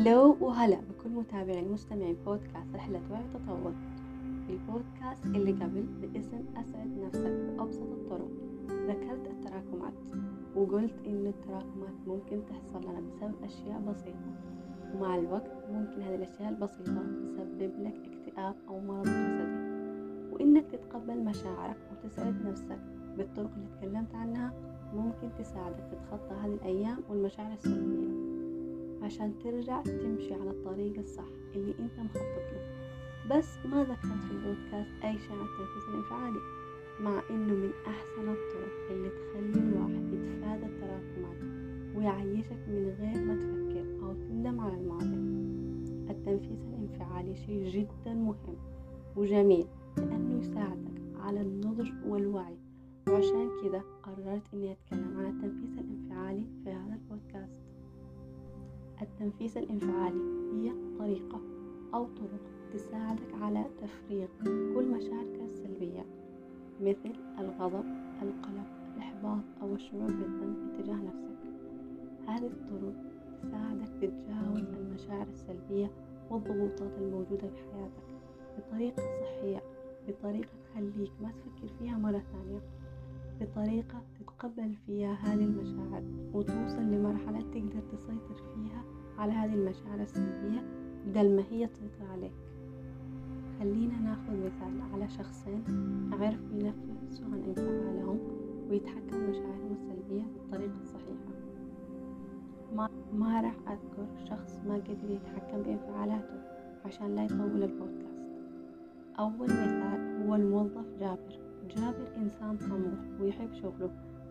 هلو وهلا بكل متابعين مستمعين بودكاست رحلة وعي تطور البودكاست اللي قبل باسم أسعد نفسك بأبسط الطرق. ذكرت التراكمات وقلت إن التراكمات ممكن تحصل لنا بسبب أشياء بسيطة ومع الوقت ممكن هذه الأشياء البسيطة تسبب لك اكتئاب أو مرض جسدي. وإنك تتقبل مشاعرك وتسعد نفسك بالطرق اللي تكلمت عنها ممكن تساعدك تتخطى هذه الأيام والمشاعر السلبية. عشان ترجع تمشي على الطريق الصح اللي انت مخطط له. بس ما ذكرت في البودكاست أي شيء عن التنفيذ الانفعالي مع إنه من أحسن الطرق اللي تخلي الواحد يتفادى التراكمات ويعيشك من غير ما تفكر أو تندم على الماضي. التنفيذ الانفعالي شيء جدا مهم وجميل لأنه يساعدك على النضج والوعي. وعشان كذا قررت إني أتكلم عن التنفيذ الانفعالي في هذا البودكاست. التنفيذ الانفعالي هي طريقة أو طرق تساعدك على تفريغ كل مشاعرك السلبية مثل الغضب، القلق، الإحباط أو الشعور بالذنب تجاه نفسك. هذه الطرق تساعدك تتجاوز المشاعر السلبية والضغوطات الموجودة في حياتك بطريقة صحية بطريقة تخليك ما تفكر فيها مرة ثانية بطريقة تتقبل فيها هذه المشاعر وتوصل لمرحلة تقدر تسيطر فيها على هذه المشاعر السلبية بدل ما هي تسيطر عليك. خلينا ناخذ مثال على شخصين عرفوا ينفذوا عن انفعالهم ويتحكموا مشاعرهم السلبية بالطريقة الصحيحة ما, ما راح أذكر شخص ما قدر يتحكم بانفعالاته عشان لا يطول البودكاست. أول مثال هو الموظف جابر. جابر إنسان طموح ويحب شغله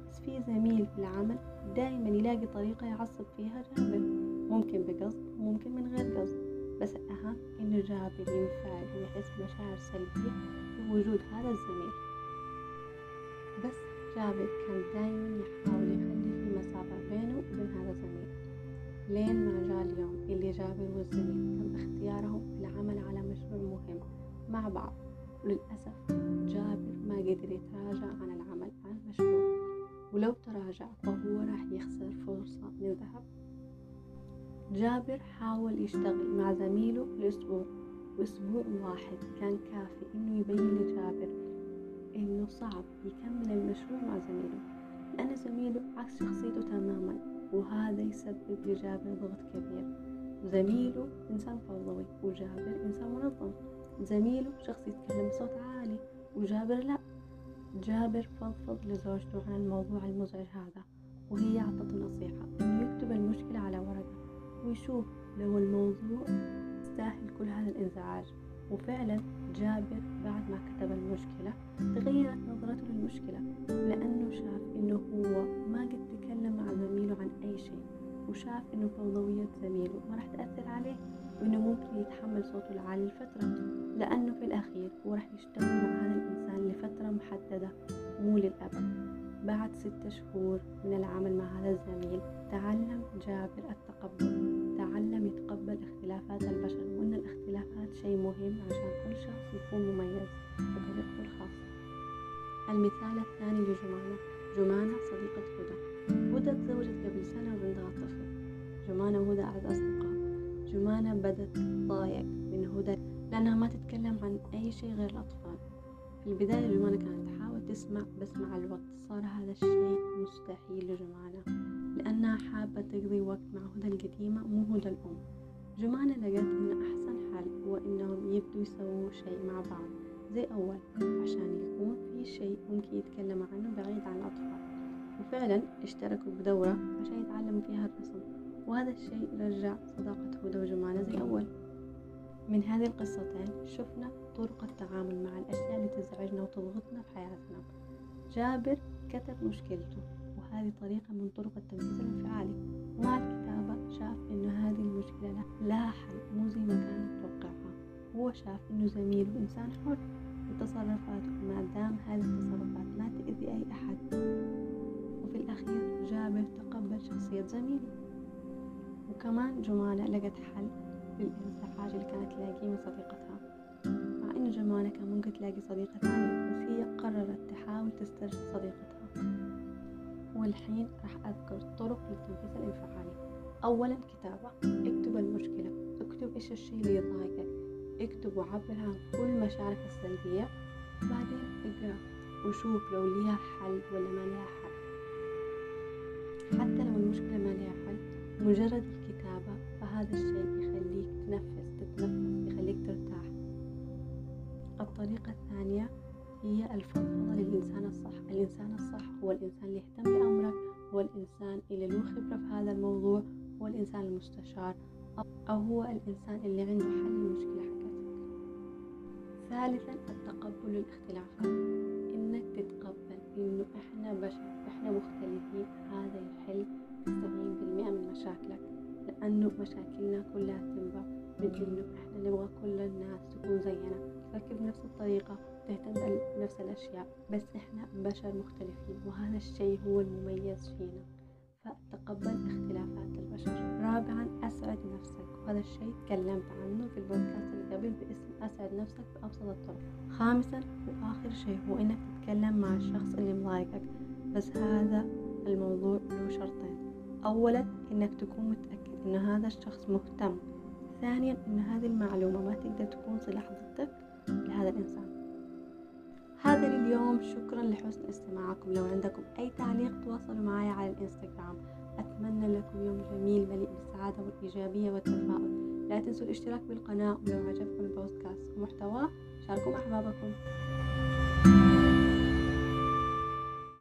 بس في زميل في العمل دائما يلاقي طريقة يعصب فيها جابر. ممكن بقصد وممكن من غير قصد. بس الأهم إنه جابر ينفعل ويحس بمشاعر سلبية بوجود هذا الزميل. بس جابر كان دايما يحاول يخلي في مسافة بينه وبين هذا الزميل. لين ما جاء اليوم اللي جابر والزميل تم اختيارهم في العمل على مشروع مهم مع بعض. وللأسف جابر ما قدر يتراجع عن العمل على المشروع. ولو تراجع فهو راح يخسر فرصة من ذهب جابر حاول يشتغل مع زميله لأسبوع. وأسبوع واحد كان كافي إنه يبين لجابر إنه صعب يكمل المشروع مع زميله لأن زميله عكس شخصيته تماما وهذا يسبب لجابر ضغط كبير. زميله إنسان فوضوي وجابر إنسان منظم. زميله شخص يتكلم بصوت عالي وجابر لا. جابر فضفض لزوجته عن الموضوع المزعج هذا وهي أعطته نصيحة إنه يكتب المشكلة على ورقة. ويشوف لو الموضوع يستاهل كل هذا الانزعاج. وفعلا جابر بعد ما كتب المشكلة تغيرت نظرته للمشكلة لأنه شاف إنه هو ما قد تكلم مع زميله عن أي شيء وشاف إنه فوضوية زميله ما راح تأثر عليه وإنه ممكن يتحمل صوته العالي لفترة لأنه في الأخير هو راح يشتغل مع هذا الإنسان لفترة محددة مو للأبد. بعد ستة شهور من العمل مع هذا الزميل تعلم جابر التقبل. تعلم يتقبل اختلافات البشر وأن الاختلافات شيء مهم عشان كل شخص يكون مميز بطريقته الخاصة. المثال الثاني لجمانة. جمانة صديقة هدى. هدى تزوجت قبل سنة وعندها طفل. جمانة وهدى أعز أصدقاء. جمانة بدت تضايق من هدى لأنها ما تتكلم عن أي شيء غير الأطفال. في البداية جمانة كانت تحاول تسمع بس مع الوقت. صار هذا الشيء مستحيل لجمانة لأنها حابة تقضي وقت مع هدى القديمة مو هدى الأم. جمانة لقت إن أحسن حل هو إنهم يبدوا يسووا شيء مع بعض. زي أول عشان يكون في شيء ممكن يتكلم عنه بعيد عن الأطفال. وفعلا اشتركوا بدورة عشان يتعلموا فيها الرسم وهذا الشيء رجع صداقة هدى وجمانة زي أول. من هذه القصتين شفنا طرق التعامل مع وتضغطنا في حياتنا. جابر كتب مشكلته وهذه طريقة من طرق التنفيذ الانفعالي. ومع الكتابة شاف إنه هذه المشكلة لها حل مو زي ما كان متوقعها هو شاف إنه زميله إنسان حر. بتصرفاته ما دام هذه التصرفات ما تأذي أي أحد. وفي الأخير جابر تقبل شخصية زميله. وكمان جمانة لقت حل للانزعاج اللي كانت تلاقيه من صديقتها. جمانة كان ممكن تلاقي صديقة ثانية بس هي قررت تحاول تسترجع صديقتها. والحين راح أذكر طرق للتنفيذ الانفعالي أولا كتابة. اكتب المشكلة. اكتب إيش الشيء اللي يضايقك. اكتب وعبر عن كل مشاعرك السلبية. بعدين اقرأ وشوف لو ليها حل ولا ما ليها حل. حتى لو المشكلة ما ليها حل مجرد الكتابة فهذا الشيء هي الفضفضة للإنسان الصح. الإنسان الصح هو الإنسان اللي يهتم بأمرك هو الإنسان اللي له خبرة في هذا الموضوع هو الإنسان المستشار أو هو الإنسان اللي عنده حل المشكلة حقتك. ثالثا التقبل الاختلافات بنفس الطريقة تهتم بنفس الأشياء بس إحنا بشر مختلفين وهذا الشيء هو المميز فينا. فتقبل اختلافات البشر. رابعا أسعد نفسك. وهذا الشيء تكلمت عنه في البودكاست اللي قبل باسم أسعد نفسك بأبسط الطرق. خامسا وآخر شيء هو إنك تتكلم مع الشخص اللي مضايقك. بس هذا الموضوع له شرطين. أولا إنك تكون متأكد إن هذا الشخص مهتم. ثانيا إن هذه المعلومة ما تقدر تكون سلاح ضدك لهذا الإنسان. هذا لليوم شكرا لحسن استماعكم. لو عندكم أي تعليق تواصلوا معي على الإنستغرام. أتمنى لكم يوم جميل مليء بالسعادة والإيجابية والتفاؤل. لا تنسوا الاشتراك بالقناة ولو عجبكم البودكاست. ومحتواه شاركوا مع أحبابكم.